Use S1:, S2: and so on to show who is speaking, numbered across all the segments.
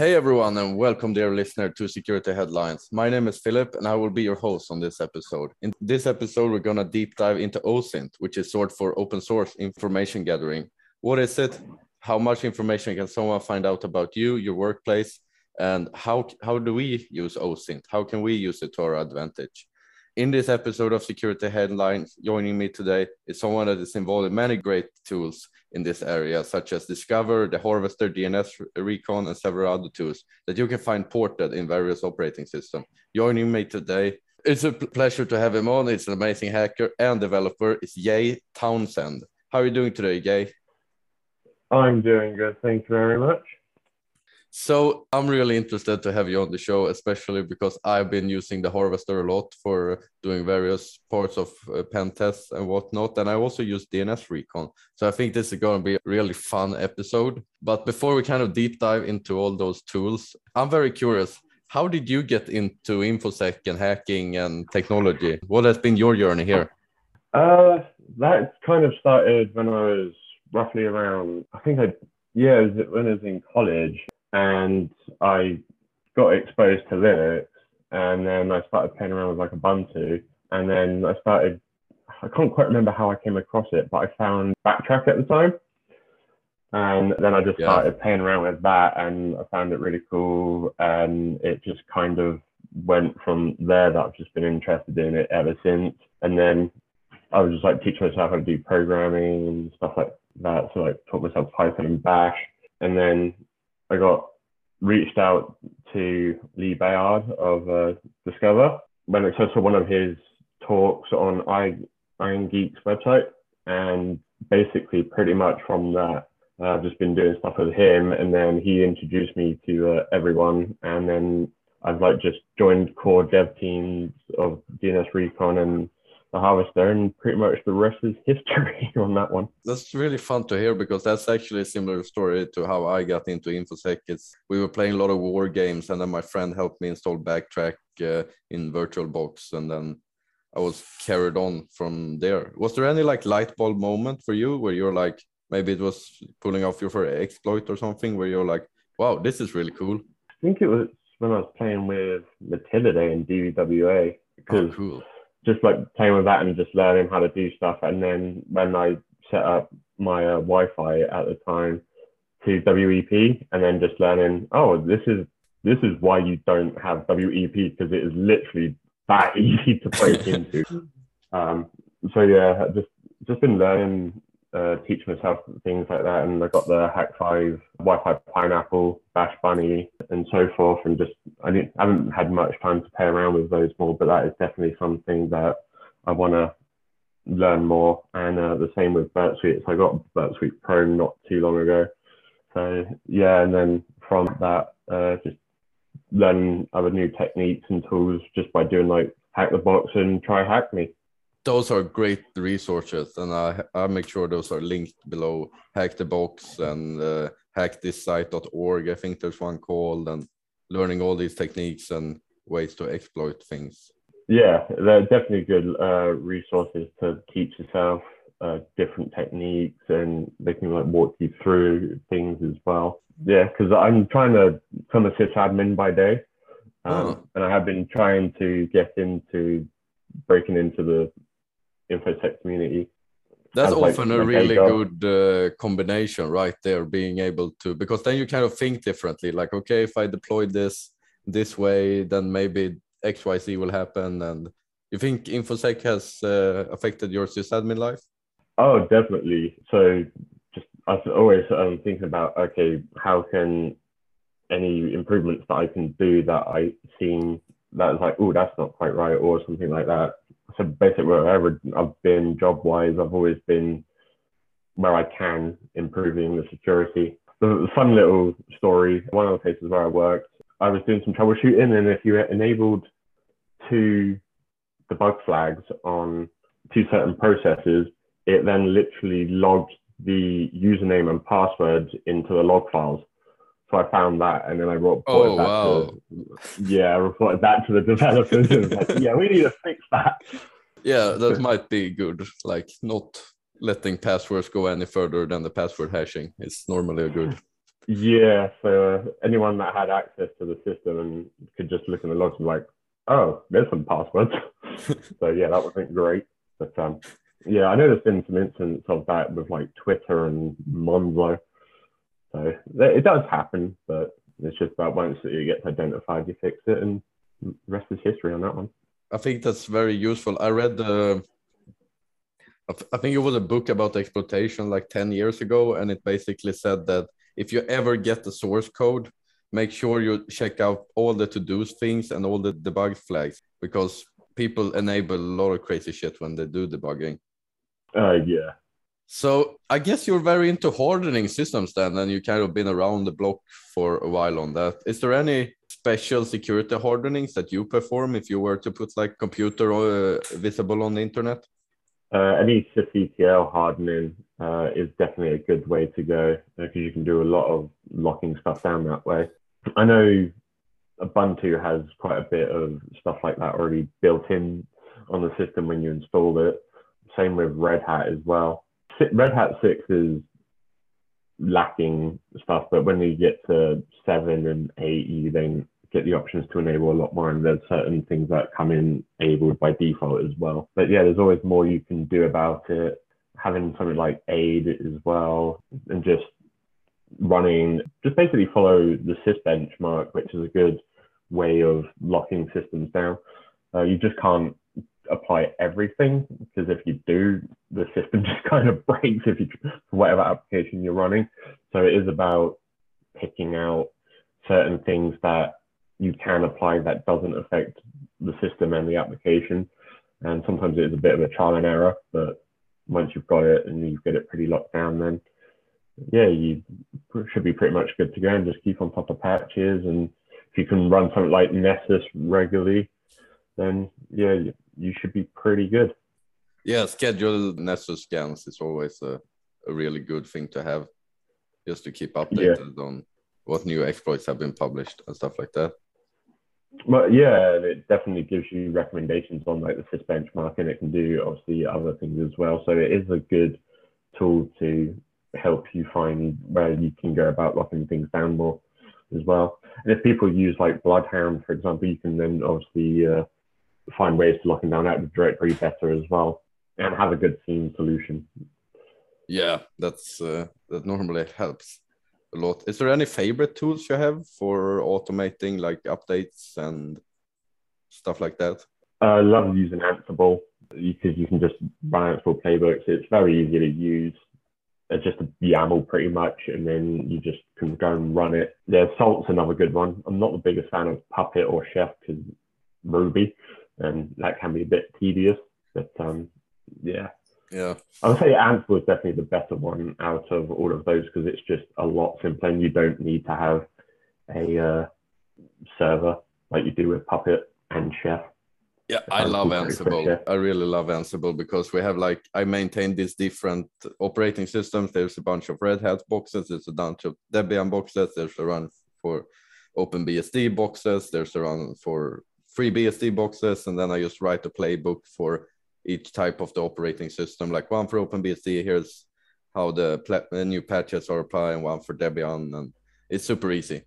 S1: Hey everyone, and welcome, dear listener, to Security Headlines. My name is Philip, and I will be your host on this episode. In this episode, we're gonna deep dive into OSINT, which is short for Open Source Information Gathering. What is it? How much information can someone find out about you, your workplace, and how how do we use OSINT? How can we use it to our advantage? In this episode of Security Headlines, joining me today is someone that is involved in many great tools in this area, such as Discover, the Harvester, DNS Recon, and several other tools that you can find ported in various operating systems. Joining me today, it's a pleasure to have him on. It's an amazing hacker and developer. It's Jay Townsend. How are you doing today, Jay?
S2: I'm doing good. Thank you very much.
S1: So I'm really interested to have you on the show, especially because I've been using the Harvester a lot for doing various parts of uh, pen tests and whatnot. And I also use DNS Recon. So I think this is going to be a really fun episode. But before we kind of deep dive into all those tools, I'm very curious. How did you get into InfoSec and hacking and technology? What has been your journey here?
S2: Uh, that kind of started when I was roughly around, I think I, yeah, it was when I was in college and I got exposed to Linux, and then I started playing around with like Ubuntu, and then I started. I can't quite remember how I came across it, but I found Backtrack at the time, and then I just yeah. started playing around with that, and I found it really cool, and it just kind of went from there. That I've just been interested in it ever since, and then I was just like teaching myself how to do programming and stuff like that. So like taught myself Python and Bash, and then I got reached out to Lee Baird of uh, Discover. When I saw one of his talks on I, Irongeek's website, and basically pretty much from that, uh, I've just been doing stuff with him, and then he introduced me to uh, everyone, and then I've like just joined core dev teams of DNS Recon and the harvester and pretty much the rest is history on that one.
S1: That's really fun to hear because that's actually a similar story to how i got into infosec it's we were playing a lot of war games and then my friend helped me install backtrack uh, in virtualbox and then i was carried on from there. Was there any like light bulb moment for you where you're like maybe it was pulling off your first exploit or something where you're like wow this is really cool
S2: i think it was when i was playing with Mutillidae and dvwa because oh, cool just like playing with that and just learning how to do stuff. And then when I set up my uh, Wi-Fi at the time to WEP, and then just learning, oh, this is this is why you don't have WEP because it is literally that easy to break into. Um, so yeah, just just been learning uh, teach myself things like that. And I got the Hak5, Wi-Fi Pineapple, Bash Bunny, and so forth. And just I, didn't, I haven't had much time to play around with those more, but that is definitely something that I want to learn more. And uh, the same with Burp Suite. So I got Burp Suite Pro not too long ago. So yeah, and then from that, uh, just learn other new techniques and tools just by doing like hack the box and try hack me
S1: those are great resources, and I I make sure those are linked below. Hack the box and uh, hackthisite.org. I think there's one called, and learning all these techniques and ways to exploit things.
S2: Yeah, they're definitely good uh, resources to teach yourself uh, different techniques, and they can like walk you through things as well. Yeah, because I'm trying to become a sysadmin by day, um, oh. and I have been trying to get into breaking into the infosec community.
S1: That's often like, a really good uh, combination, right there, being able to because then you kind of think differently. Like, okay, if I deploy this this way, then maybe X Y Z will happen. And you think infosec has uh, affected your sysadmin life?
S2: Oh, definitely. So just I always um, thinking about okay, how can any improvements that I can do that I seen that's like, oh, that's not quite right, or something like that so basically wherever I've been job wise, I've always been where I can improving the security. The fun little story, one of the places where I worked, I was doing some troubleshooting and if you enabled two debug flags on two certain processes, it then literally logged the username and password into the log files. So I found that, and then I wrote.
S1: Oh wow!
S2: To, yeah, I reported that to the developers. and like, yeah, we need to fix that.
S1: Yeah, that might be good. Like not letting passwords go any further than the password hashing is normally a good.
S2: Yeah, so anyone that had access to the system and could just look in the logs and like, oh, there's some passwords. so yeah, that wasn't great. But um, yeah, I know there's been some incidents of that with like Twitter and Monzo. So it does happen, but it's just about once it gets identified, you fix it, and the rest is history on that one.
S1: I think that's very useful. I read the, I think it was a book about exploitation like 10 years ago, and it basically said that if you ever get the source code, make sure you check out all the to-do things and all the debug flags because people enable a lot of crazy shit when they do debugging.
S2: Uh, yeah.
S1: So I guess you're very into hardening systems then, and you kind of been around the block for a while on that. Is there any special security hardenings that you perform if you were to put like computer uh, visible on the internet?
S2: Uh, any sysctl hardening uh, is definitely a good way to go because you can do a lot of locking stuff down that way. I know Ubuntu has quite a bit of stuff like that already built in on the system when you install it. Same with Red Hat as well. Red Hat 6 is lacking stuff, but when you get to 7 and 8, you then get the options to enable a lot more, and there's certain things that come in enabled by default as well. But yeah, there's always more you can do about it. Having something like AIDE as well, and just running, just basically follow the CIS benchmark, which is a good way of locking systems down. Uh, you just can't apply everything because if you do, the system just kind of breaks if you whatever application you're running. So it is about picking out certain things that you can apply that doesn't affect the system and the application. And sometimes it is a bit of a trial and error, but once you've got it and you get it pretty locked down, then yeah, you should be pretty much good to go and just keep on top of patches. And if you can run something like Nessus regularly, then yeah, you should be pretty good.
S1: Yeah, scheduled Nessus scans is always a, a really good thing to have just to keep updated yeah. on what new exploits have been published and stuff like that.
S2: But yeah, it definitely gives you recommendations on like the CIS benchmark and it can do obviously other things as well. So it is a good tool to help you find where you can go about locking things down more as well. And if people use like Bloodhound, for example, you can then obviously uh, find ways to lock them down out of directory better as well and have a good SIEM solution.
S1: Yeah, that's uh, that normally helps a lot. Is there any favorite tools you have for automating like updates and stuff like that?
S2: I love using Ansible because you can just run Ansible playbooks. It's very easy to use. It's just a YAML pretty much, and then you just can go and run it. Yeah, Salt's another good one. I'm not the biggest fan of Puppet or Chef because Ruby, and that can be a bit tedious. But um, yeah,
S1: yeah.
S2: I would say Ansible is definitely the better one out of all of those because it's just a lot simpler and you don't need to have a uh, server like you do with Puppet and Chef.
S1: Yeah, I love Ansible. I really love Ansible because we have like I maintain these different operating systems. There's a bunch of Red Hat boxes. There's a bunch of Debian boxes. There's a run for OpenBSD boxes. There's a run for FreeBSD boxes, and then I just write a playbook for each type of the operating system, like one for OpenBSD. Here's how the, the new patches are applying, one for Debian, and it's super easy.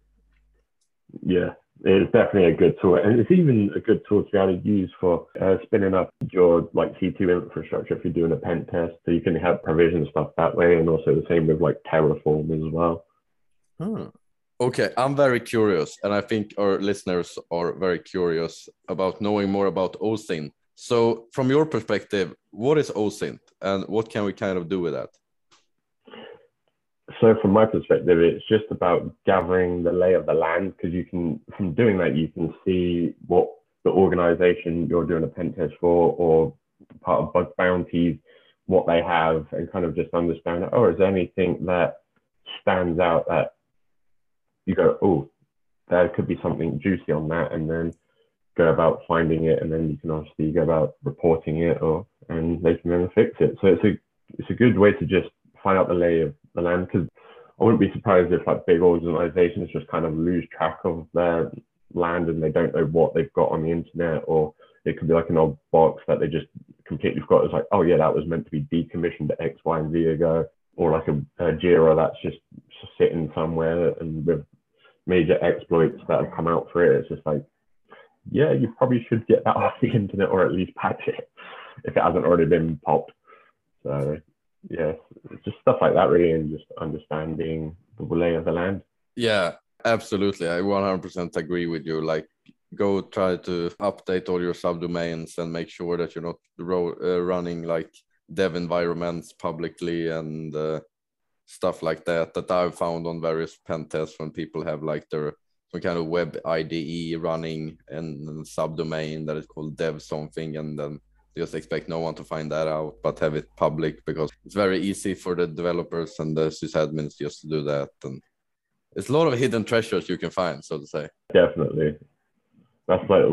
S2: Yeah, it's definitely a good tool, and it's even a good tool to be able to use for uh, spinning up your like C2 infrastructure if you're doing a pen test, so you can have provision stuff that way, and also the same with like Terraform as well.
S1: Hmm. Okay, I'm very curious, and I think our listeners are very curious about knowing more about OSINT. So, from your perspective, what is OSINT and what can we kind of do with that?
S2: So, from my perspective, it's just about gathering the lay of the land because you can, from doing that, you can see what the organization you're doing a pen test for or part of bug bounties, what they have, and kind of just understand, oh, is there anything that stands out that you go, oh, there could be something juicy on that, and then go about finding it, and then you can obviously go about reporting it, or and they can then fix it. So it's a it's a good way to just find out the lay of the land because I wouldn't be surprised if like big organizations just kind of lose track of their land and they don't know what they've got on the internet, or it could be like an old box that they just completely forgot. It's like, oh yeah, that was meant to be decommissioned X, Y, and Z ago, or like a, a Jira that's just sitting somewhere and with major exploits that have come out for it, it's just like, yeah, you probably should get that off the internet or at least patch it if it hasn't already been popped. So yeah, just stuff like that really, and just understanding the lay of the land.
S1: Yeah, absolutely. I 100% agree with you. Like, go try to update all your subdomains and make sure that you're not ro- uh, running like dev environments publicly and uh, stuff like that that I've found on various pen tests when people have like their some kind of web IDE running and subdomain that is called dev something and then just expect no one to find that out but have it public because it's very easy for the developers and the sysadmins just to do that and it's a lot of hidden treasures you can find so to say.
S2: Definitely. That's like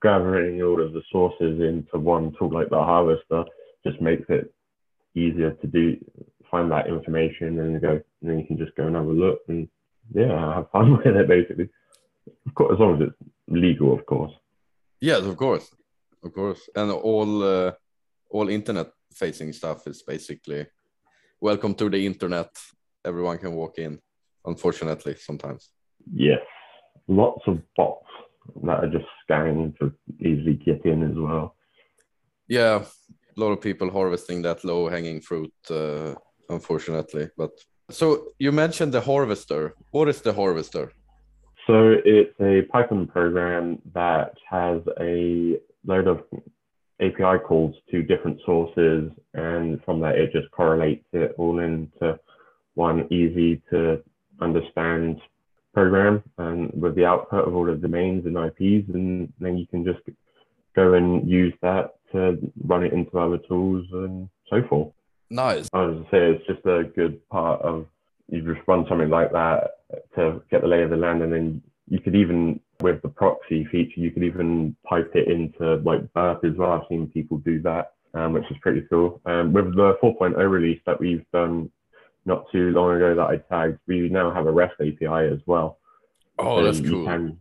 S2: gathering all of the sources into one tool like the harvester just makes it easier to do find that information and go and then you can just go and have a look and yeah have fun with it basically. Of course as long as it's legal of course.
S1: Yes of course. Of course. And all uh, all internet facing stuff is basically welcome to the internet. Everyone can walk in unfortunately sometimes.
S2: Yes. Lots of bots that are just scanning to easily get in as well.
S1: Yeah. A lot of people harvesting that low hanging fruit uh, unfortunately but so you mentioned the harvester what is the harvester
S2: so it's a python program that has a load of api calls to different sources and from that it just correlates it all into one easy to understand program and with the output of all the domains and ips and then you can just go and use that to run it into other tools and so forth.
S1: Nice.
S2: I was to say it's just a good part of you just run something like that to get the lay of the land, and then you could even with the proxy feature, you could even pipe it into like Burp as well. I've seen people do that, um, which is pretty cool. Um, with the 4.0 release that we've done not too long ago that I tagged, we now have a REST API as well.
S1: Oh, so that's cool. Can,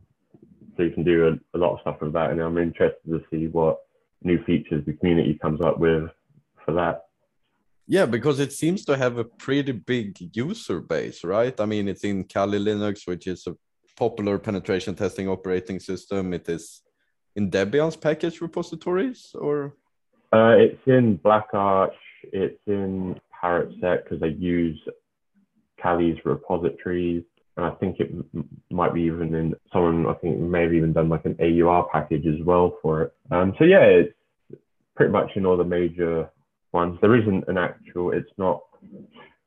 S2: so you can do a, a lot of stuff with that, and I'm interested to see what new features the community comes up with for that.
S1: Yeah, because it seems to have a pretty big user base, right? I mean, it's in Kali Linux, which is a popular penetration testing operating system. It is in Debian's package repositories, or
S2: uh, it's in BlackArch. It's in ParrotSec because they use Kali's repositories. And I think it might be even in someone, I think may have even done like an AUR package as well for it. Um, so yeah, it's pretty much in all the major ones. There isn't an actual, it's not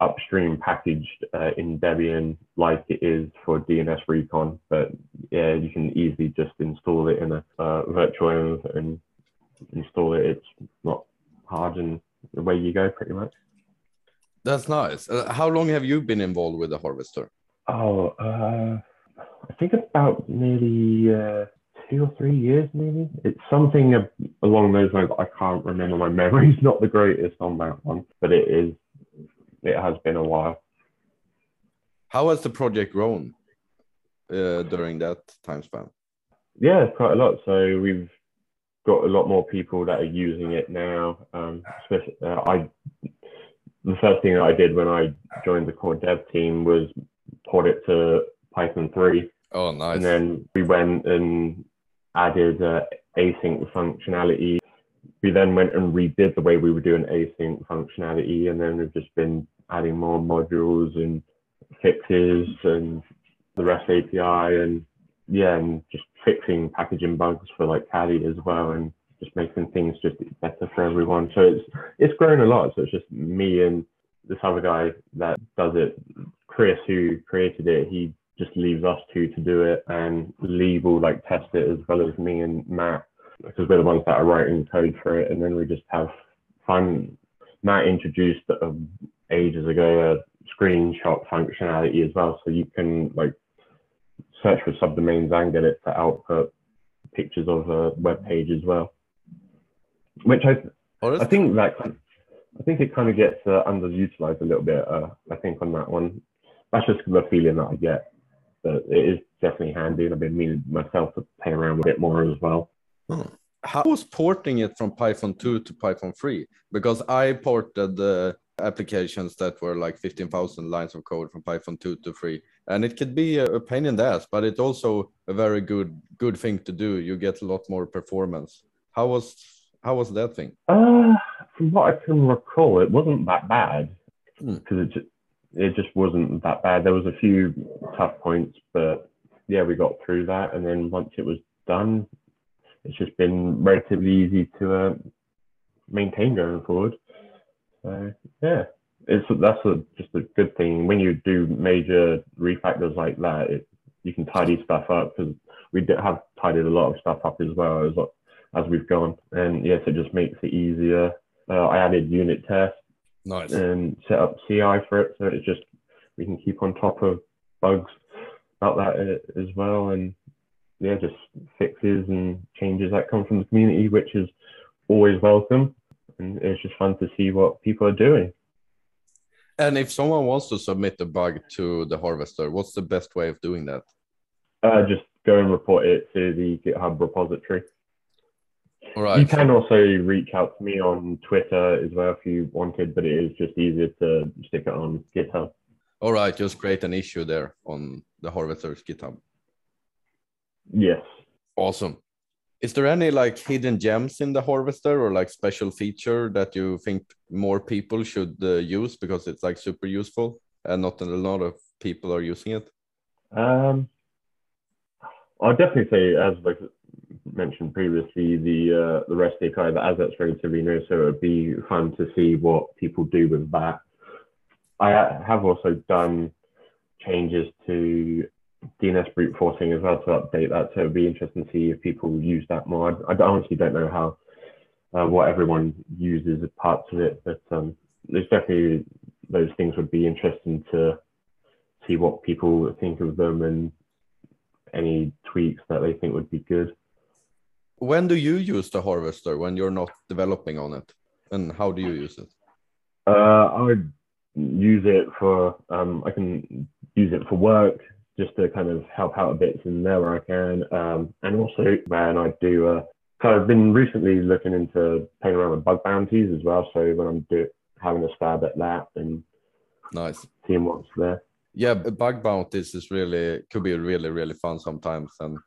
S2: upstream packaged uh, in Debian like it is for DNS Recon, but yeah, you can easily just install it in a uh, virtual and install it. It's not hard and away you go pretty much.
S1: That's nice. Uh, how long have you been involved with the Harvester?
S2: Oh, uh, I think about nearly uh, two or three years, maybe. It's something along those lines. I can't remember. My memory's not the greatest on that one, but it is. It has been a while.
S1: How has the project grown uh, during that time span?
S2: Yeah, quite a lot. So we've got a lot more people that are using it now. Um, especially, uh, I the first thing that I did when I joined the core dev team was port it to Python 3.
S1: Oh, nice.
S2: And then we went and added uh, async functionality. We then went and redid the way we were doing async functionality, and then we've just been adding more modules and fixes and the REST API, and yeah, and just fixing packaging bugs for like Caddy as well, and just making things just better for everyone. So it's it's grown a lot. So it's just me and this other guy that does it Chris, who created it, he just leaves us two to do it, and Lee will like test it as well as me and Matt because we're the ones that are writing code for it, and then we just have fun. Matt introduced uh, ages ago a screenshot functionality as well, so you can like search for subdomains and get it to output pictures of a web page as well. Which I, oh, I think that I think it kind of gets uh, underutilized a little bit. Uh, I think on that one, that's just the feeling that I get. But it is definitely handy, and I've been meaning myself to play around with it more as well.
S1: Hmm. How was porting it from Python 2 to Python 3? Because I ported the applications that were like 15,000 lines of code from Python 2 to 3. And it could be a pain in the ass, but it's also a very good good thing to do. You get a lot more performance. How was how was that thing?
S2: Uh, from what I can recall, it wasn't that bad
S1: Hmm.
S2: because it just, it just wasn't that bad. There was a few tough points, but yeah, we got through that. And then once it was done, it's just been relatively easy to uh, maintain going forward. So yeah, it's that's a, just a good thing when you do major refactors like that. It, you can tidy stuff up because we have tidied a lot of stuff up as well as as we've gone, and yes, it just makes it easier. Uh, I added unit tests
S1: Nice.
S2: and set up CI for it, so it's just we can keep on top of bugs about that uh, as well, and yeah, just fixes and changes that come from the community, which is always welcome, and it's just fun to see what people are doing.
S1: And if someone wants to submit a bug to the harvester, what's the best way of doing that?
S2: Uh, just go and report it to the GitHub repository.
S1: All right.
S2: You can also reach out to me on Twitter as well if you wanted, but it is just easier to stick it on GitHub.
S1: All right. Just create an issue there on the harvester's GitHub.
S2: Yes.
S1: Awesome. Is there any like hidden gems in the harvester or like special feature that you think more people should uh, use because it's like super useful and not a lot of people are using it?
S2: Um, I'll definitely say, as like mentioned previously, the uh, the REST API, the as that's relatively new, so it would be fun to see what people do with that. I have also done changes to DNS brute forcing as well to update that, so it'd be interesting to see if people use that more. I, I honestly don't know how uh, what everyone uses as parts of it, but um, there's definitely those things would be interesting to see what people think of them and any tweaks that they think would be good.
S1: When do you use the harvester when you're not developing on it? And how do you use it?
S2: Uh, I would use it for, um, I can use it for work just to kind of help out a bit in there where I can. Um, and also when I do, uh, so I've been recently looking into playing around with bug bounties as well. So when I'm do, having a stab at that and
S1: Nice.
S2: seeing what's there.
S1: Yeah, bug bounties is really could be really really fun sometimes and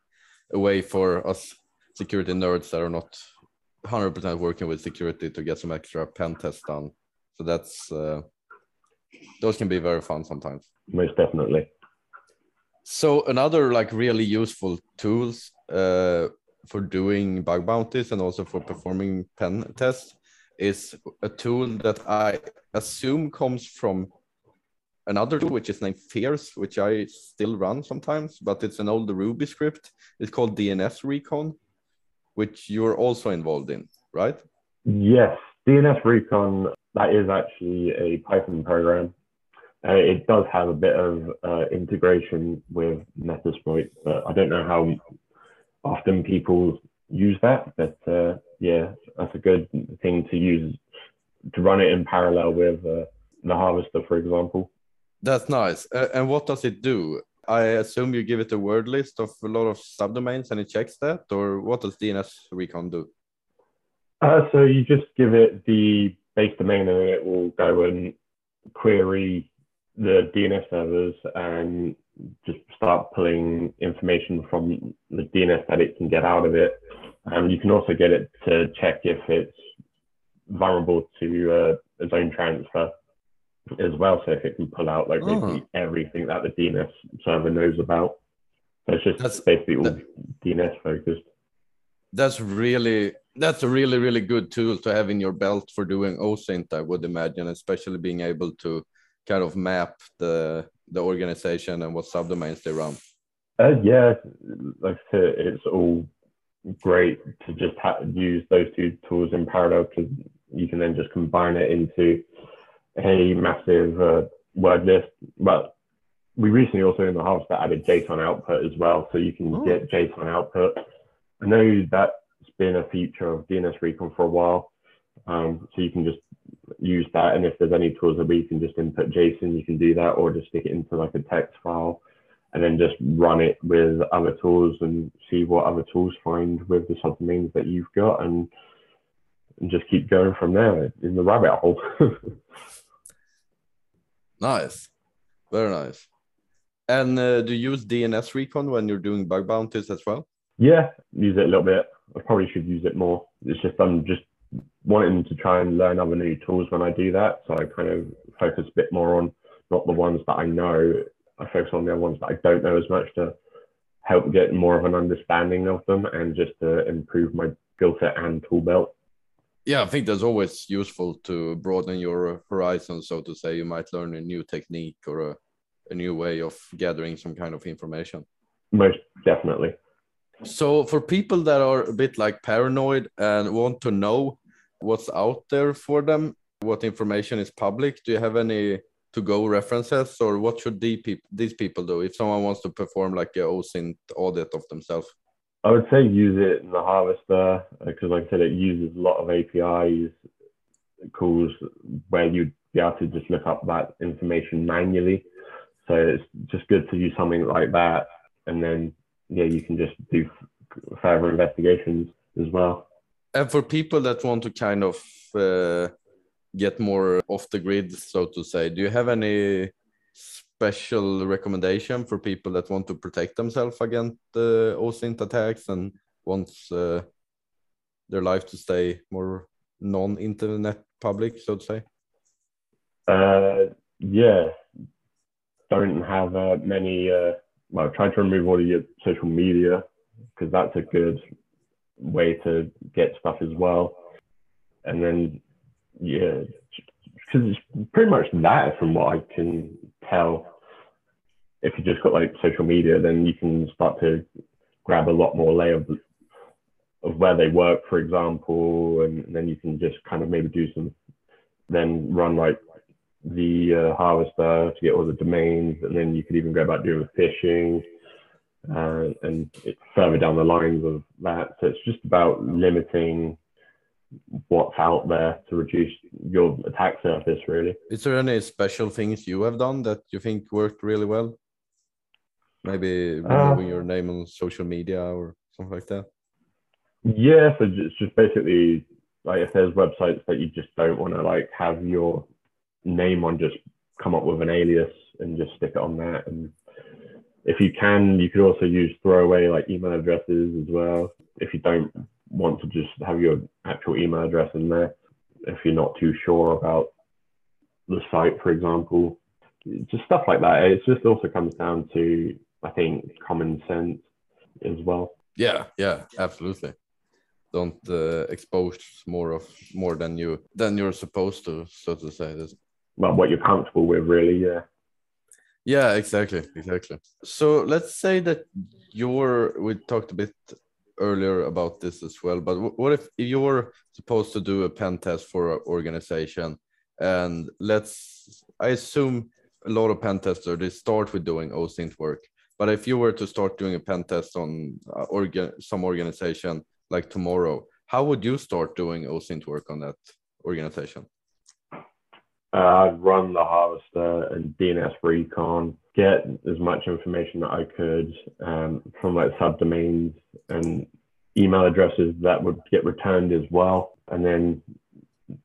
S1: a way for us security nerds that are not 100% working with security to get some extra pen tests done. So that's uh, those can be very fun sometimes.
S2: Most definitely.
S1: So another like really useful tools uh, for doing bug bounties and also for performing pen tests is a tool that I assume comes from another tool which is named Fierce, which I still run sometimes, but it's an old Ruby script. It's called DNS Recon, which you're also involved in, right?
S2: Yes, DNS Recon, that is actually a Python program. Uh, it does have a bit of uh, integration with Metasploit, but I don't know how often people use that. But uh, yeah, that's a good thing to use to run it in parallel with uh, the Harvester, for example.
S1: That's nice. Uh, and what does it do? I assume you give it a word list of a lot of subdomains and it checks that, or what does DNS Recon do?
S2: Uh, so you just give it the base domain and it will go and query the DNS servers and just start pulling information from the DNS that it can get out of it. Um, you can also get it to check if it's vulnerable to uh, a zone transfer as well. So if it can pull out like
S1: Oh.
S2: basically everything that the DNS server knows about. So it's just
S1: That's-
S2: basically all
S1: that-
S2: DNS focused.
S1: That's really that's a really really good tool to have in your belt for doing OSINT. I would imagine, especially being able to kind of map the the organization and what subdomains they run.
S2: Uh, yeah, like I said, it's all great to just ha- use those two tools in parallel because you can then just combine it into a massive uh, word list. But we recently also in the Harvester added JSON output as well, so you can
S1: Oh.
S2: get JSON output. I know that's been a feature of DNS Recon for a while, um, so you can just use that. And if there's any tools that we can just input JSON, you can do that, or just stick it into like a text file and then just run it with other tools and see what other tools find with the subdomains that you've got and, and just keep going from there in the rabbit hole.
S1: Nice, very nice. And uh, do you use DNS Recon when you're doing bug bounties as well?
S2: Yeah, use it a little bit. I probably should use it more. It's just I'm just wanting to try and learn other new tools when I do that. So I kind of focus a bit more on not the ones that I know. I focus on the ones that I don't know as much to help get more of an understanding of them and just to improve my skill set and tool belt.
S1: Yeah, I think that's always useful to broaden your horizon, so to say. You might learn a new technique or a, a new way of gathering some kind of information.
S2: Most definitely.
S1: So, for people that are a bit like paranoid and want to know what's out there for them, what information is public, do you have any to go references or what should these people, do if someone wants to perform like a OSINT audit of themselves?
S2: I would say use it in the harvester because, like I said, it uses a lot of APIs calls where you'd be able to just look up that information manually. So it's just good to use something like that, and then yeah, you can just do further investigations as well.
S1: And for people that want to kind of uh, get more off the grid, so to say, do you have any special recommendation for people that want to protect themselves against uh, OSINT attacks and wants uh, their life to stay more non-internet public, so to say?
S2: Uh, yeah, don't have uh, many. Uh, well, try to remove all of your social media because that's a good way to get stuff as well. And then, yeah, because it's pretty much that from what I can tell. If you just got like social media, then you can start to grab a lot more layer of, of where they work, for example, and then you can just kind of maybe do some, then run like the uh, harvester to get all the domains, and then you could even go about doing phishing. Uh, and it's further down the lines of that. So it's just about limiting what's out there to reduce your attack surface really.
S1: Is there any special things you have done that you think worked really well? Maybe removing uh, your name on social media or something like that?
S2: Yeah so it's just basically like if there's websites that you just don't want to like have your name on just come up with an alias and just stick it on that. And if you can you could also use throwaway like email addresses as well. If you don't want to just have your actual email address in there if you're not too sure about the site, for example. Just stuff like that. It just also comes down to, I think, common sense as well.
S1: Yeah, yeah, absolutely. Don't uh, expose more of more than you than you're supposed to, so to say. This.
S2: Well, what you're comfortable with, really. Yeah.
S1: Yeah, exactly, exactly. So let's say that you're. We talked a bit earlier about this as well, but what if you're supposed to do a pen test for an organization, and let's I assume a lot of pen testers they start with doing OSINT work, but if you were to start doing a pen test on uh, organ some organization like tomorrow, how would you start doing OSINT work on that organization?
S2: Uh, I'd run the harvester and DNS recon, get as much information that I could um, from like subdomains and email addresses that would get returned as well. And then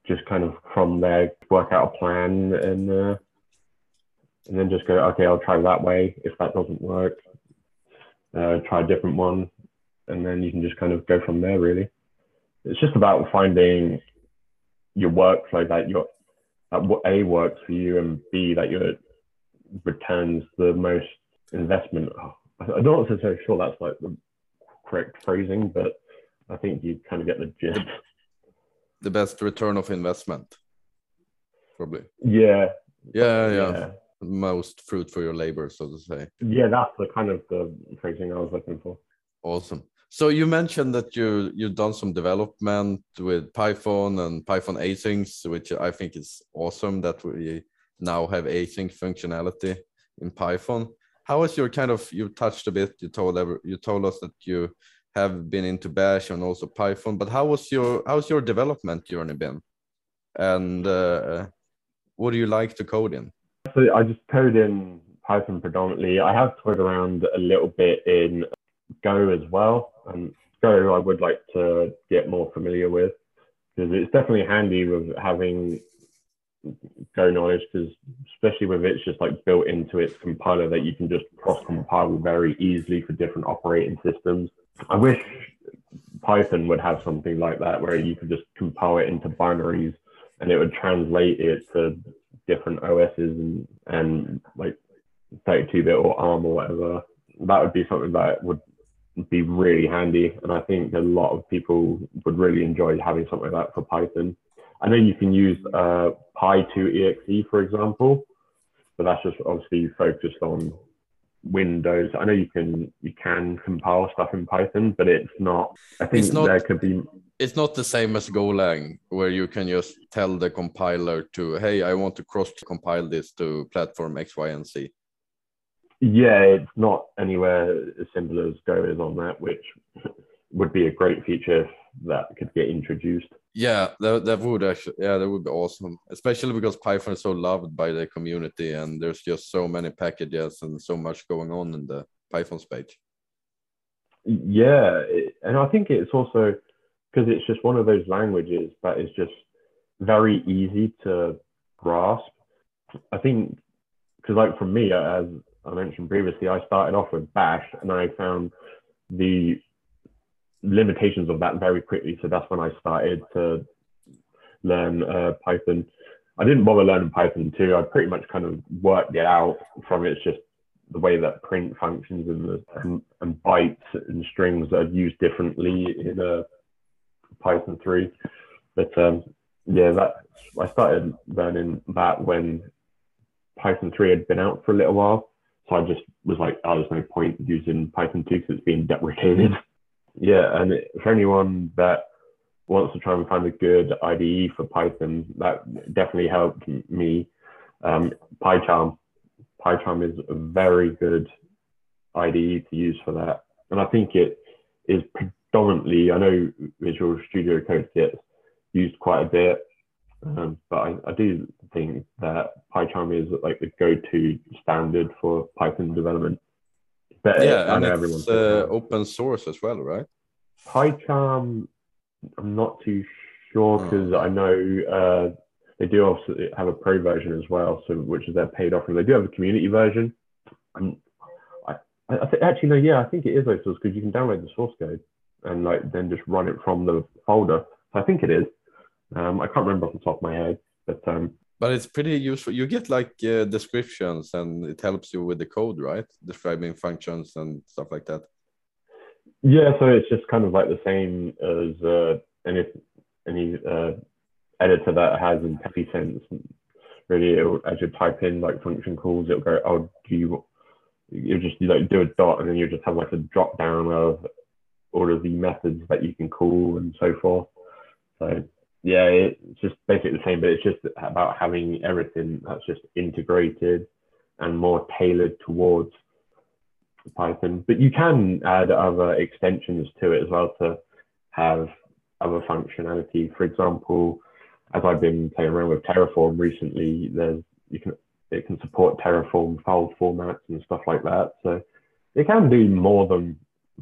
S2: just kind of from there work out a plan and uh, and then just go, okay, I'll try that way. If that doesn't work, uh, try a different one. And then you can just kind of go from there, really. It's just about finding your workflow that your that A works for you and B that your returns the most investment. I'm not necessarily sure that's like the correct phrasing, but I think you kind of get the gist.
S1: The best return of investment, probably.
S2: Yeah.
S1: Yeah, yeah. yeah. Most fruit for your labor, so to say.
S2: Yeah, that's the kind of the phrasing I was looking for.
S1: Awesome. So you mentioned that you you've done some development with Python and Python asyncs, which I think is awesome that we now have async functionality in Python. How is your kind of you touched a bit? You told ever you told us that you have been into Bash and also Python, but how was your how's your development journey been? And uh, what do you like to code in?
S2: So I just code in Python predominantly. I have toyed around a little bit in Go as well. And Go, I would like to get more familiar with because it's definitely handy with having Go knowledge because especially with it's just like built into its compiler that you can just cross compile very easily for different operating systems. I wish Python would have something like that where you could just compile it into binaries and it would translate it to different OSs and, and like 32 bit or ARM or whatever. That would be something that would be really handy. And I think a lot of people would really enjoy having something like that for Python. I know you can use uh, Py2exe, for example, but that's just obviously focused on Windows. I know you can you can compile stuff in Python, but it's not. I think not, there could be.
S1: It's not the same as Golang, where you can just tell the compiler to, "Hey, I want to cross compile this to platform X, Y, and Z."
S2: Yeah, it's not anywhere as simple as Go is on that, which would be a great feature if that could get introduced.
S1: Yeah, that, that would actually, yeah, that would be awesome, especially because Python is so loved by the community and there's just so many packages and so much going on in the Python space.
S2: Yeah, and I think it's also because it's just one of those languages that is just very easy to grasp. I think because, like, for me, as I mentioned previously, I started off with Bash and I found the limitations of that very quickly. So that's when I started to learn uh, Python. I didn't bother learning Python too. I pretty much kind of worked it out from it. it's just the way that print functions and, the, and, and bytes and strings are used differently in a uh, Python 3. But um, yeah, that I started learning that when Python 3 had been out for a little while. So I just was like, oh, there's no point using Python 2 because it's being deprecated yeah, and for anyone that wants to try and find a good IDE for Python, that definitely helped me. Um, PyCharm, PyCharm is a very good IDE to use for that, and I think it is predominantly. I know Visual Studio Code gets used quite a bit, um, but I, I, do think that PyCharm is like the go-to standard for Python development.
S1: But yeah, and it's uh, open source as well, right?
S2: PyCharm, I'm not too sure because oh. I know uh, they do also have a pro version as well, so which is their paid offering. They do have a community version. I'm, I, I th- actually no, yeah, I think it is open source because you can download the source code and like then just run it from the folder. So I think it is. Um, I can't remember off the top of my head, but um,
S1: but it's pretty useful. You get like uh, descriptions and it helps you with the code, right? Describing functions and stuff like that.
S2: Yeah, so it's just kind of like the same as uh, any any uh, editor that has IntelliSense. Really, it'll, as you type in like function calls, it'll go, "Oh, do you?" You just you like do a dot, and then you just have like a drop down of all of the methods that you can call and so forth. So yeah, it's just basically the same, but it's just about having everything that's just integrated and more tailored towards Python. But you can add other extensions to it as well to have other functionality. For example, as I've been playing around with Terraform recently, there's you can it can support Terraform file formats and stuff like that. So it can do more than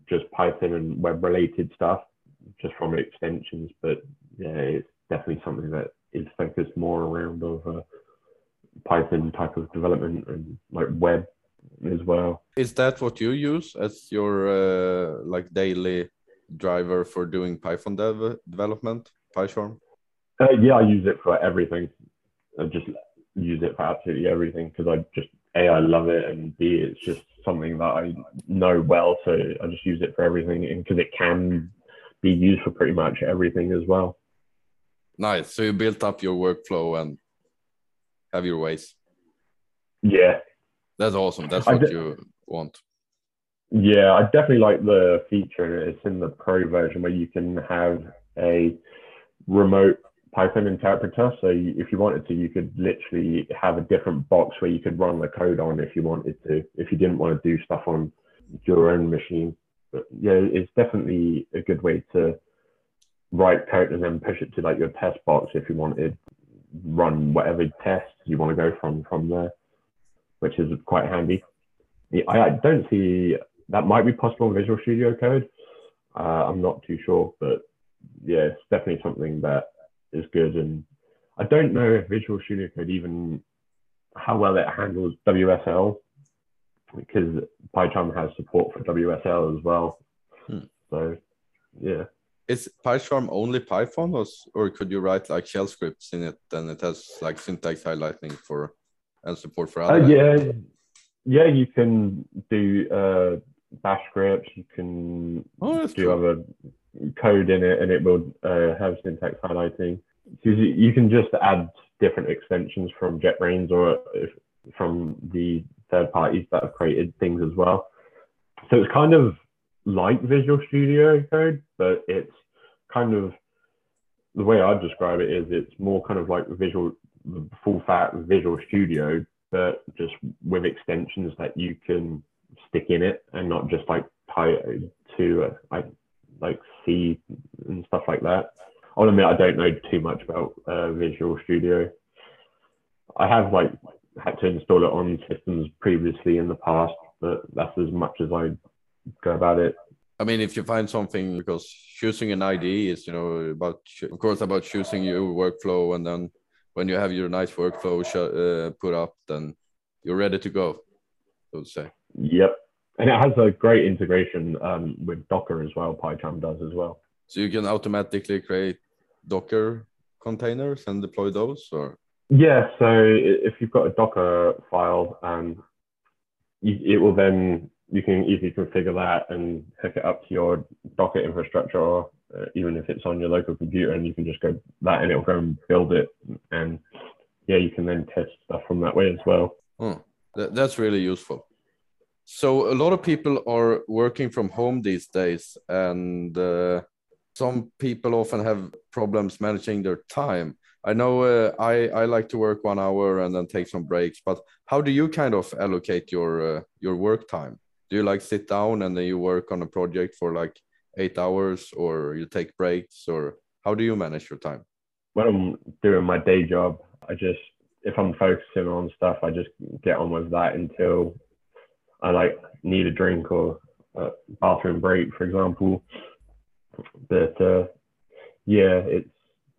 S2: just Python and web related stuff just from extensions, but yeah, it's definitely something that is focused more around of uh, Python type of development and like web as well.
S1: Is that what you use as your uh, like daily driver for doing Python dev development, PyCharm?
S2: Uh, yeah, I use it for everything. I just use it for absolutely everything because I just a I love it and b it's just something that I know well, so I just use it for everything and because it can be used for pretty much everything as well.
S1: Nice. So you built up your workflow and have your ways.
S2: Yeah.
S1: That's awesome. That's what you want.
S2: Yeah, I definitely like the feature. It's in the pro version where you can have a remote Python interpreter. So if you wanted to, you could literally have a different box where you could run the code on if you wanted to, if you didn't want to do stuff on your own machine but yeah, it's definitely a good way to write code and then push it to like your test box if you wanted run whatever tests you want to go from from there, which is quite handy. I, I don't see that might be possible in Visual Studio Code. Uh, I'm not too sure, but yeah, it's definitely something that is good and I don't know if Visual Studio Code even how well it handles WSL because PyCharm has support for WSL as well. Hmm. So, yeah.
S1: Is PyCharm only Python, or, or could you write like shell scripts in it? Then it has like syntax highlighting for and support for other.
S2: Uh, yeah, yeah, you can do uh, Bash scripts. You can oh, do cool. other code in it, and it will uh, have syntax highlighting. So you can just add different extensions from JetBrains or if, from the third parties that have created things as well. So it's kind of like Visual Studio Code, but it's kind of the way I'd describe it is it's more kind of like visual, full fat Visual Studio, but just with extensions that you can stick in it and not just like tie it to uh, like like C and stuff like that. I'll admit I don't know too much about uh, Visual Studio. I have like had to install it on systems previously in the past, but that's as much as I go about it.
S1: I mean, if you find something, because choosing an IDE is, you know, about, of course, about choosing your workflow. And then when you have your nice workflow uh, put up, then you're ready to go, so to say.
S2: Yep. And it has a great integration um, with Docker as well, PyCharm does as well.
S1: So you can automatically create Docker containers and deploy those or?
S2: Yeah, so if you've got a Docker file, um, it will then you can easily configure that and hook it up to your Docker infrastructure, or uh, even if it's on your local computer, and you can just go that and it'll go and build it, and yeah, you can then test stuff from that way as well.
S1: That, that's really useful. So a lot of people are working from home these days, and uh, some people often have problems managing their time. I know uh, I I like to work one hour and then take some breaks, but how do you kind of allocate your uh, your work time? Do you like sit down and then you work on a project for like eight hours, or you take breaks, or how do you manage your time?
S2: When I'm doing my day job, I just if I'm focusing on stuff, I just get on with that until I like need a drink or a bathroom break, for example. But uh, yeah, it's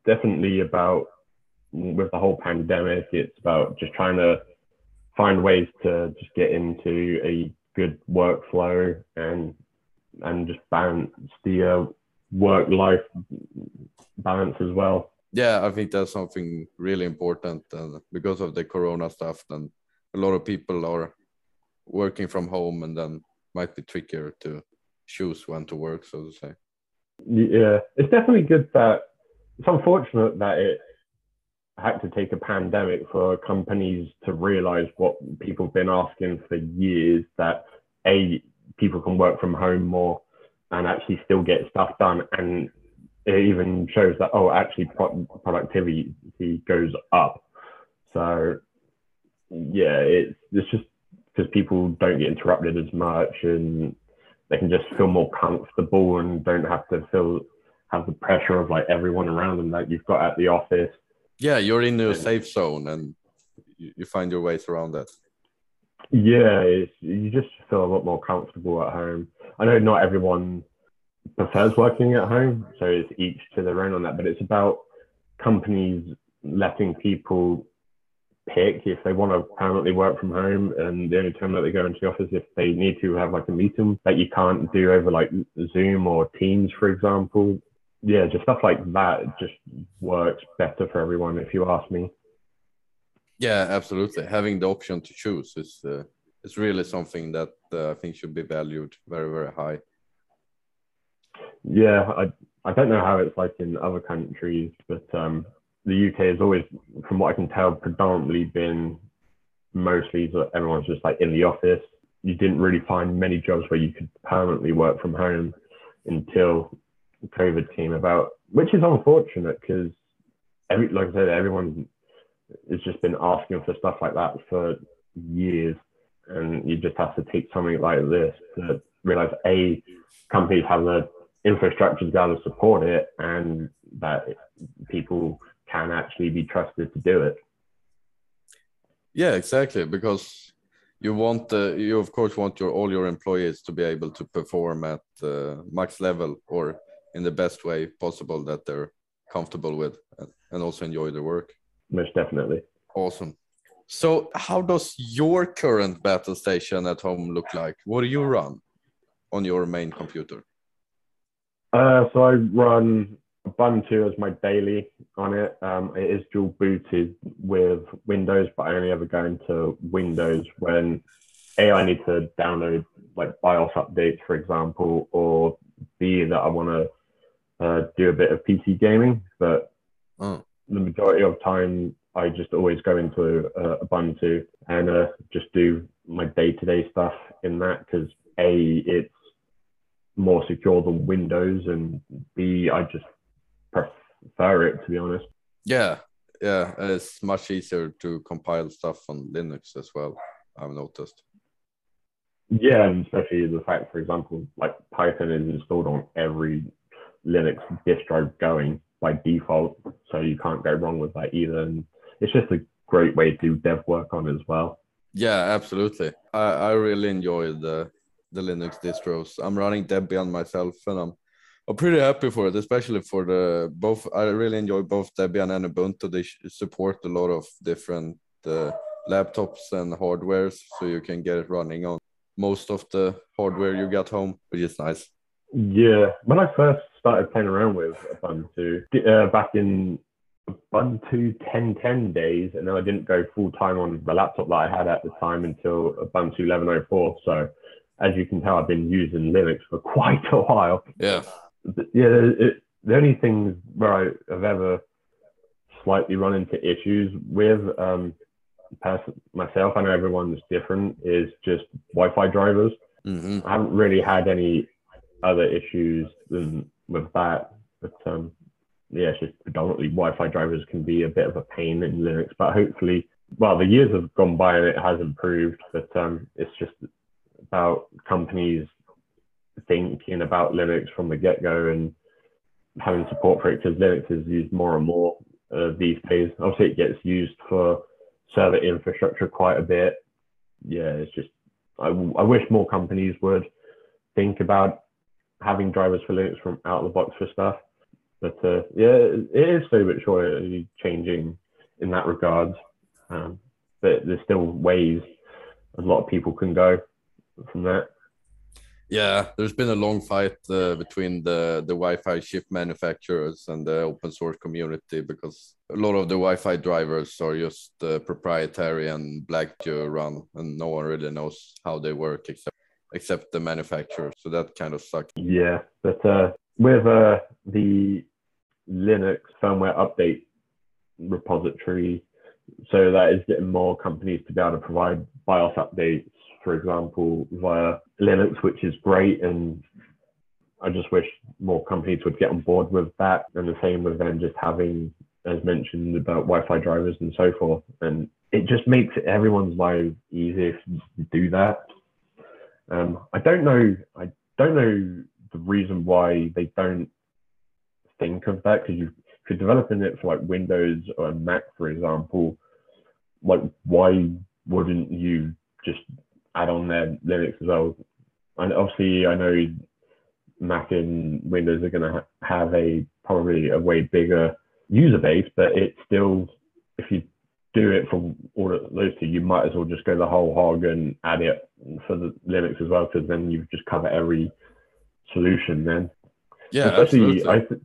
S2: definitely about with the whole pandemic, it's about just trying to find ways to just get into a good workflow and and just balance the uh, work life balance as well.
S1: Yeah, I think that's something really important, and because of the Corona stuff, then a lot of people are working from home, and then might be trickier to choose when to work, so to say.
S2: Yeah, it's definitely good that it's unfortunate that it had to take a pandemic for companies to realize what people have been asking for years that a people can work from home more and actually still get stuff done. And it even shows that oh actually pro- productivity goes up. So yeah it's it's just because people don't get interrupted as much and they can just feel more comfortable and don't have to feel have the pressure of like everyone around them that you've got at the office
S1: yeah you're in a safe zone and you, you find your ways around that.
S2: Yeah you just feel a lot more comfortable at home. I know not everyone prefers working at home so it's each to their own on that but it's about companies letting people pick if they want to permanently work from home and the only time that they go into the office if they need to have like a meeting that you can't do over like zoom or teams for example yeah, just stuff like that just works better for everyone, if you ask me.
S1: Yeah, absolutely. Having the option to choose is uh, is really something that uh, I think should be valued very, very high.
S2: Yeah, I I don't know how it's like in other countries, but um, the UK has always, from what I can tell, predominantly been mostly that everyone's just like in the office. You didn't really find many jobs where you could permanently work from home until COVID team about, which is unfortunate because every like I said, everyone has just been asking for stuff like that for years, and you just have to take something like this to realize a companies have the infrastructure to be able to support it, and that people can actually be trusted to do it.
S1: Yeah, exactly. Because you want the you of course want your all your employees to be able to perform at uh, max level or in the best way possible that they're comfortable with and also enjoy their work.
S2: most definitely.
S1: Awesome. So, how does your current battle station at home look like? What do you run on your main computer?
S2: Uh, so I run Ubuntu as my daily on it. Um, it is dual booted with Windows, but I only ever go into Windows when A, I need to download like BIOS updates, for example, or B, that I want to uh, do a bit of PC gaming. But oh. the majority of time, I just always go into uh, Ubuntu and uh, just do my day to day stuff in that because A, it's more secure than Windows, and B, I just prefer it to be honest.
S1: Yeah, yeah, it's much easier to compile stuff on Linux as well. I've noticed.
S2: Yeah, and especially the fact, for example, like Python is installed on every Linux distro going by default, so you can't go wrong with that either. And it's just a great way to do dev work on as well.
S1: Yeah, absolutely. I, I really enjoy the the Linux distros. I'm running Debian myself, and I'm I'm pretty happy for it, especially for the both. I really enjoy both Debian and Ubuntu. They support a lot of different uh, laptops and hardwares, so you can get it running on most of the hardware you got home, which is nice.
S2: Yeah, when I first started playing around with Ubuntu uh, back in Ubuntu 10.10 days, and then I didn't go full time on the laptop that I had at the time until Ubuntu 11.04. So, as you can tell, I've been using Linux for quite a while.
S1: Yeah.
S2: Yeah, it, the only things where I have ever slightly run into issues with um, myself, I know everyone's different, is just Wi-Fi drivers. Mm-hmm. I haven't really had any other issues than with that, but um, yeah, it's just predominantly Wi-Fi drivers can be a bit of a pain in Linux. But hopefully, well, the years have gone by and it has improved, but um, it's just about companies thinking about Linux from the get-go and having support for it because Linux is used more and more uh, these days. Obviously, it gets used for server infrastructure quite a bit. Yeah, it's just I, I wish more companies would think about having drivers for Linux from out of the box for stuff. But uh, yeah, it is slowly but surely changing in that regard. Um, but there's still ways a lot of people can go from that.
S1: Yeah, there's been a long fight uh, between the the Wi-Fi chip manufacturers and the open source community because a lot of the Wi-Fi drivers are just uh, proprietary and black to run, and no one really knows how they work except except the manufacturer. So that kind of sucks.
S2: Yeah, but uh, with uh, the Linux firmware update repository, so that is getting more companies to be able to provide BIOS updates for example, via Linux, which is great. And I just wish more companies would get on board with that. And the same with them just having, as mentioned, about Wi Fi drivers and so forth. And it just makes everyone's life easier to do that. Um, I don't know. I don't know the reason why they don't think of that because you're developing it for like Windows or Mac, for example, like why wouldn't you just add on their Linux as well. And obviously, I know Mac and Windows are going to ha- have a probably a way bigger user base, but it's still if you do it for all of those two, you might as well just go the whole hog and add it for the Linux as well, because then you just cover every solution. Then,
S1: yeah, Especially,
S2: I th-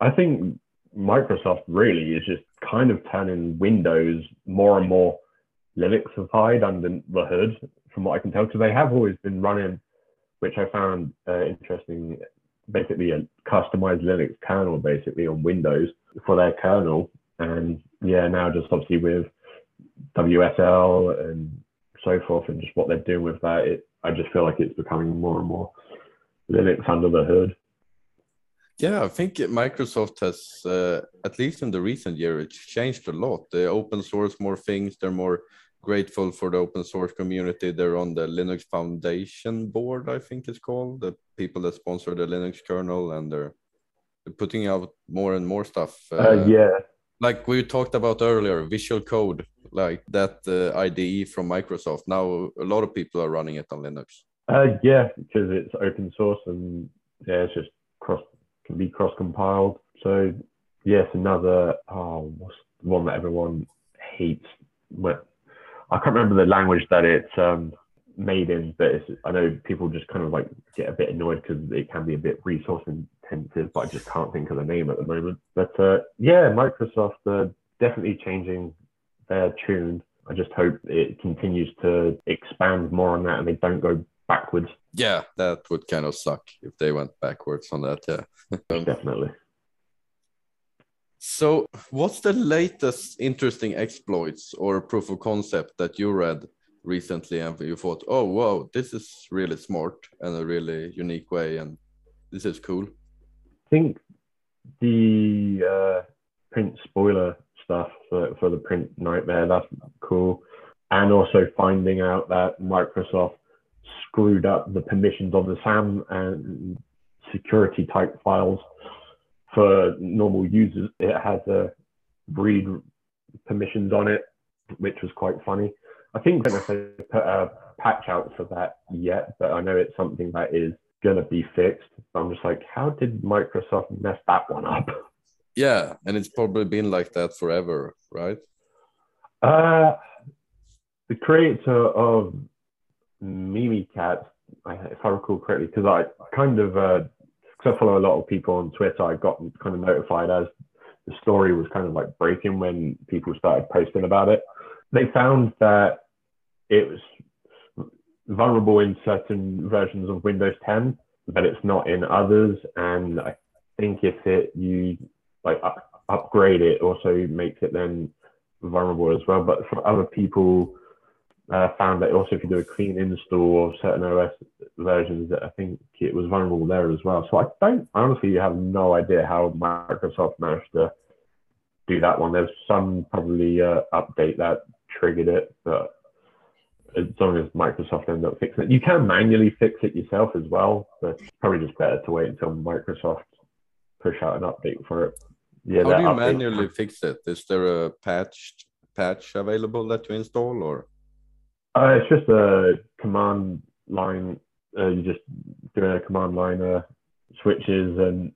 S2: I think Microsoft really is just kind of turning Windows more and more Linuxified under the hood, from what I can tell, because they have always been running, which I found uh, interesting, basically a customized Linux kernel basically on Windows for their kernel. And yeah, now just obviously with WSL and so forth and just what they're doing with that, it, I just feel like it's becoming more and more Linux under the hood.
S1: Yeah, I think Microsoft has, uh, at least in the recent year, it's changed a lot. They open source more things. They're more grateful for the open source community. They're on the Linux Foundation board, I think it's called, the people that sponsor the Linux kernel, and they're, putting out more and more stuff.
S2: Uh, uh, yeah.
S1: Like we talked about earlier, Visual Code, like that uh, IDE from Microsoft. Now a lot of people are running it on Linux.
S2: Uh, yeah, because it's open source and yeah, it's just cross can be cross compiled. So yes, another. Oh, what's the one that everyone hates? What I can't remember the language that it's um, made in, but I know people just kind of like get a bit annoyed because it can be a bit resource but I just can't think of the name at the moment. But uh, yeah, Microsoft uh, definitely changing their tune. I just hope it continues to expand more on that and they don't go backwards.
S1: Yeah, that would kind of suck if they went backwards on that. Yeah,
S2: definitely.
S1: So, what's the latest interesting exploits or proof of concept that you read recently and you thought, oh, wow, this is really smart and a really unique way, and this is cool?
S2: Think the uh, print spooler stuff for, for the PrintNightmare, that's cool. And also finding out that Microsoft screwed up the permissions of the SAM and security type files for normal users, it has a read permissions on it, which was quite funny. I think I don't they put a patch out for that yet, but I know it's something that is gonna be fixed. I'm just like, how did Microsoft mess that one up?
S1: Yeah, and it's probably been like that forever, right?
S2: Uh, the creator of Mimikatz, if I recall correctly, because I kind of uh, because I follow a lot of people on Twitter, I got kind of notified as the story was kind of like breaking when people started posting about it. They found that it was vulnerable in certain versions of Windows 10, but it's not in others. And I think if it you like up, upgrade it, also makes it then vulnerable as well. But for other people uh, found that also if you do a clean install of certain OS versions, that I think it was vulnerable there as well. So I don't I honestly have no idea how Microsoft managed to do that one. There's some probably uh, update that triggered it, but as long as Microsoft end up fixing it, you can manually fix it yourself as well. But probably just better to wait until Microsoft push out an update for it.
S1: Yeah, how do you manually fix it? Is there a patch patch available that you install or?
S2: Uh, it's just a command line. Uh, you just doing a command line uh, switches, and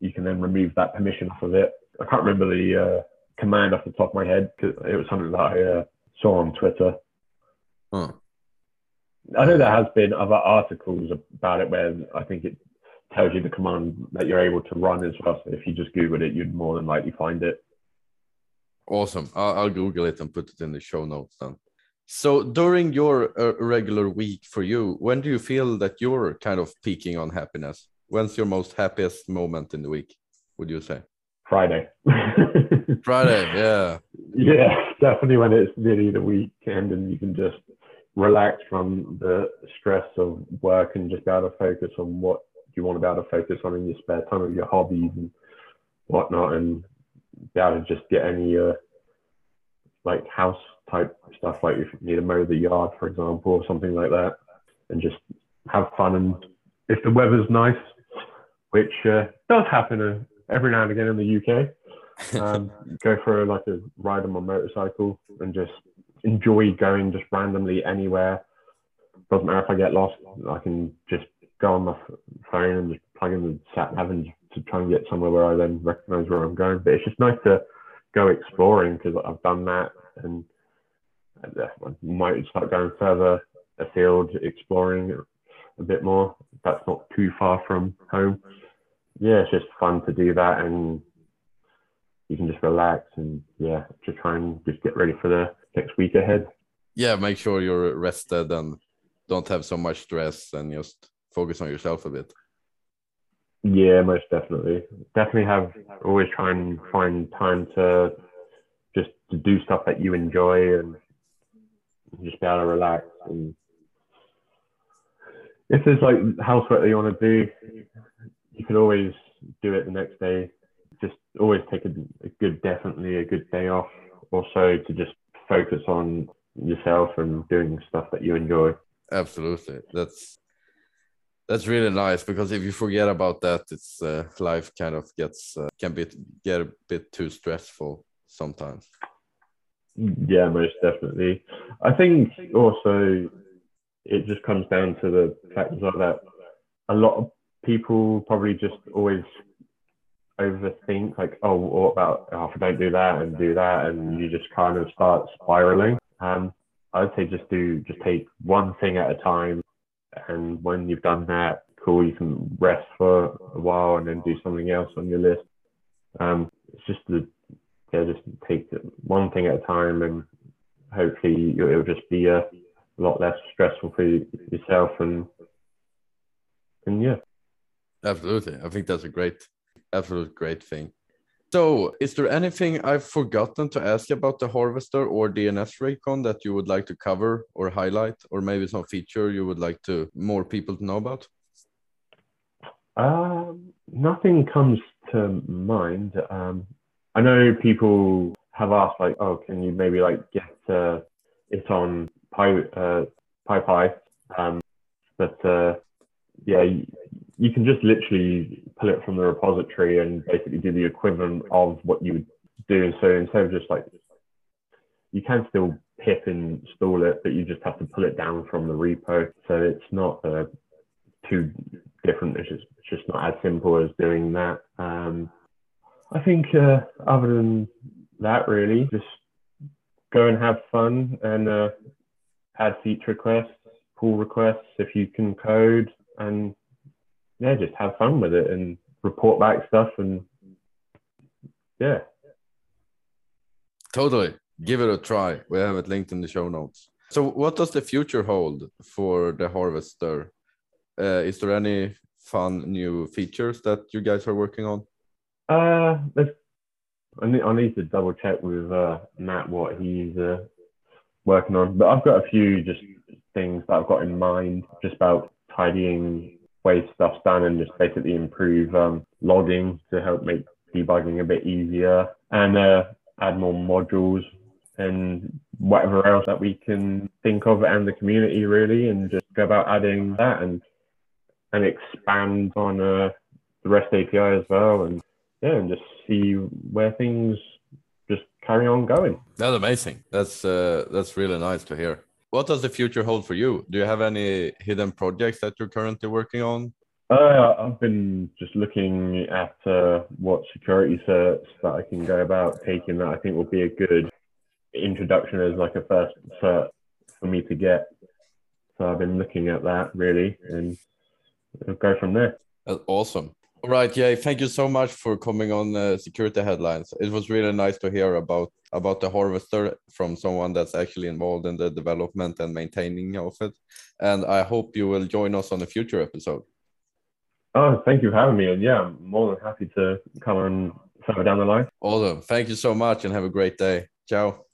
S2: you can then remove that permission off of it. I can't remember the uh, command off the top of my head because it was something that I uh, saw on Twitter.
S1: Huh.
S2: I know there has been other articles about it where I think it tells you the command that you're able to run as well. So if you just Google it, you'd more than likely find it.
S1: Awesome. I'll, I'll Google it and put it in the show notes then. So during your uh, regular week for you, when do you feel that you're kind of peaking on happiness? When's your most happiest moment in the week? Would you say?
S2: Friday.
S1: Friday, yeah.
S2: Yeah, definitely when it's nearly the weekend and you can just relax from the stress of work and just be able to focus on what you want to be able to focus on in your spare time with your hobbies and whatnot and be able to just get any uh, like house type stuff, like if you need to mow the yard, for example, or something like that, and just have fun. And if the weather's nice, which uh, does happen uh, every now and again in the UK, um, go for like a ride on my motorcycle and just enjoy going just randomly anywhere. Doesn't matter if I get lost, I can just go on my phone and just plug in the sat nav to try and get somewhere where I then recognize where I'm going. But it's just nice to go exploring because I've done that and uh, I might start going further afield, exploring a bit more. That's not too far from home. Yeah, it's just fun to do that, and you can just relax and yeah, just try and just get ready for the next week ahead.
S1: Yeah, make sure you're rested and don't have so much stress, and just focus on yourself a bit.
S2: Yeah, most definitely. Definitely have always try and find time to just to do stuff that you enjoy and just be able to relax. And if there's like housework that you want to do, you can always do it the next day. Just always take a, a good, definitely a good day off. Also to just focus on yourself and doing stuff that you enjoy.
S1: Absolutely, that's that's really nice because if you forget about that, it's uh, life kind of gets uh, can be get a bit too stressful sometimes.
S2: Yeah, most definitely. I think also it just comes down to the fact as well that a lot of people probably just always overthink like, oh, what about oh, if I don't do that and do that, and you just kind of start spiraling. Um, I'd say just do just take one thing at a time, and when you've done that, cool, you can rest for a while and then do something else on your list. Um, it's just the yeah, just take one thing at a time, and hopefully it'll just be a lot less stressful for yourself and and yeah.
S1: Absolutely, I think that's a great, absolute great thing. So, is there anything I've forgotten to ask about the Harvester or DNS Recon that you would like to cover or highlight, or maybe some feature you would like to more people to know about?
S2: Um, nothing comes to mind. Um, I know people have asked like, oh, can you maybe like get uh, it on Pi uh, PyPI? Um, but uh, yeah, you, can just literally pull it from the repository and basically do the equivalent of what you would do. So instead of just like, you can still pip install it, but you just have to pull it down from the repo. So it's not uh, too different. It's just, it's just not as simple as doing that. Um, I think uh, other than that, really, just go and have fun and uh, add feature requests, pull requests if you can code, and yeah, just have fun with it and report back stuff and yeah.
S1: Totally. Give it a try. We have it linked in the show notes. So, what does the future hold for the Harvester? Uh, is there any fun new features that you guys are working on?
S2: Uh, I need, I need to double check with uh, Matt what he's uh, working on, but I've got a few just things that I've got in mind just about tidying way stuff's done and just basically improve um, logging to help make debugging a bit easier and uh, add more modules and whatever else that we can think of and the community really and just go about adding that and and expand on uh, the REST API as well and yeah and just see where things just carry on going.
S1: That's amazing. That's uh, that's really nice to hear. What does the future hold for you? Do you have any hidden projects that you're currently working on?
S2: Uh, I've been just looking at uh, what security certs that I can go about taking that I think will be a good introduction as like a first cert for me to get. So I've been looking at that really and will go from there.
S1: Awesome. All right, yeah. Thank you so much for coming on uh, Security Headlines. It was really nice to hear about about the harvester from someone that's actually involved in the development and maintaining of it. And I hope you will join us on a future episode.
S2: Oh, thank you for having me. And yeah, I'm more than happy to come and further down the line.
S1: Awesome. Thank you so much and have a great day. Ciao.